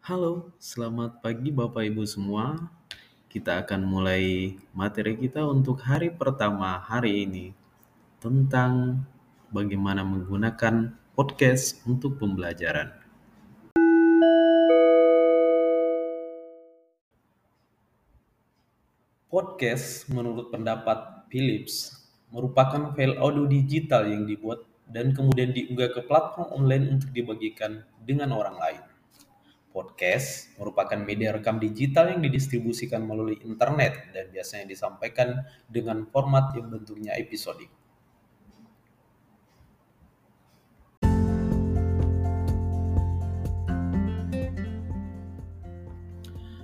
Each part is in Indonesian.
Halo, selamat pagi Bapak Ibu semua. Kita akan mulai materi kita untuk hari pertama hari ini tentang bagaimana menggunakan podcast untuk pembelajaran. Podcast menurut pendapat Philips merupakan file audio digital yang dibuat dan kemudian diunggah ke platform online untuk dibagikan dengan orang lain. Podcast merupakan media rekam digital yang didistribusikan melalui internet dan biasanya disampaikan dengan format yang bentuknya episodik.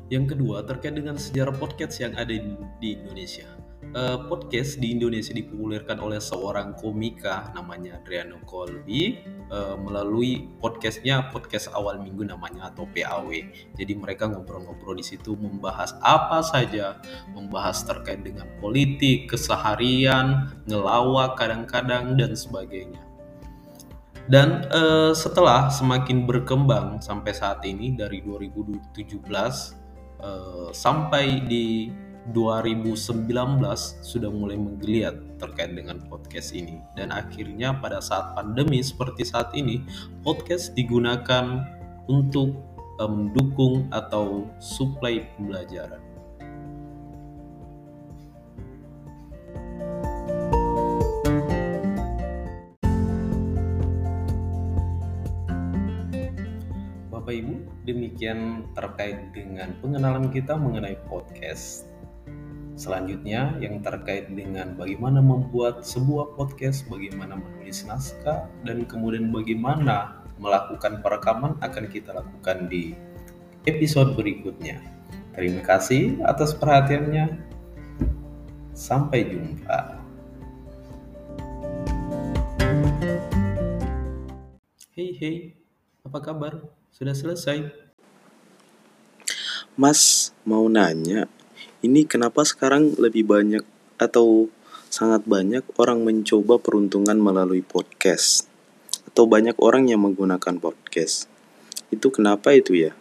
Yang kedua, terkait dengan sejarah podcast yang ada di Indonesia. Uh, podcast di Indonesia dipopulerkan oleh seorang komika namanya Adriano Colby uh, melalui podcastnya podcast awal minggu namanya atau PAW. Jadi mereka ngobrol-ngobrol di situ membahas apa saja, membahas terkait dengan politik, keseharian, ngelawak kadang-kadang dan sebagainya. Dan uh, setelah semakin berkembang sampai saat ini dari 2017 Eh, sampai di 2019 sudah mulai menggeliat terkait dengan podcast ini dan akhirnya pada saat pandemi seperti saat ini podcast digunakan untuk mendukung atau suplai pembelajaran. Bapak Ibu, demikian terkait dengan pengenalan kita mengenai podcast. Selanjutnya yang terkait dengan bagaimana membuat sebuah podcast, bagaimana menulis naskah, dan kemudian bagaimana melakukan perekaman akan kita lakukan di episode berikutnya. Terima kasih atas perhatiannya. Sampai jumpa. Hei hei, apa kabar? Sudah selesai. Mas, mau nanya, ini kenapa sekarang lebih banyak atau sangat banyak orang mencoba peruntungan melalui podcast? Atau banyak orang yang menggunakan podcast? Itu kenapa itu ya?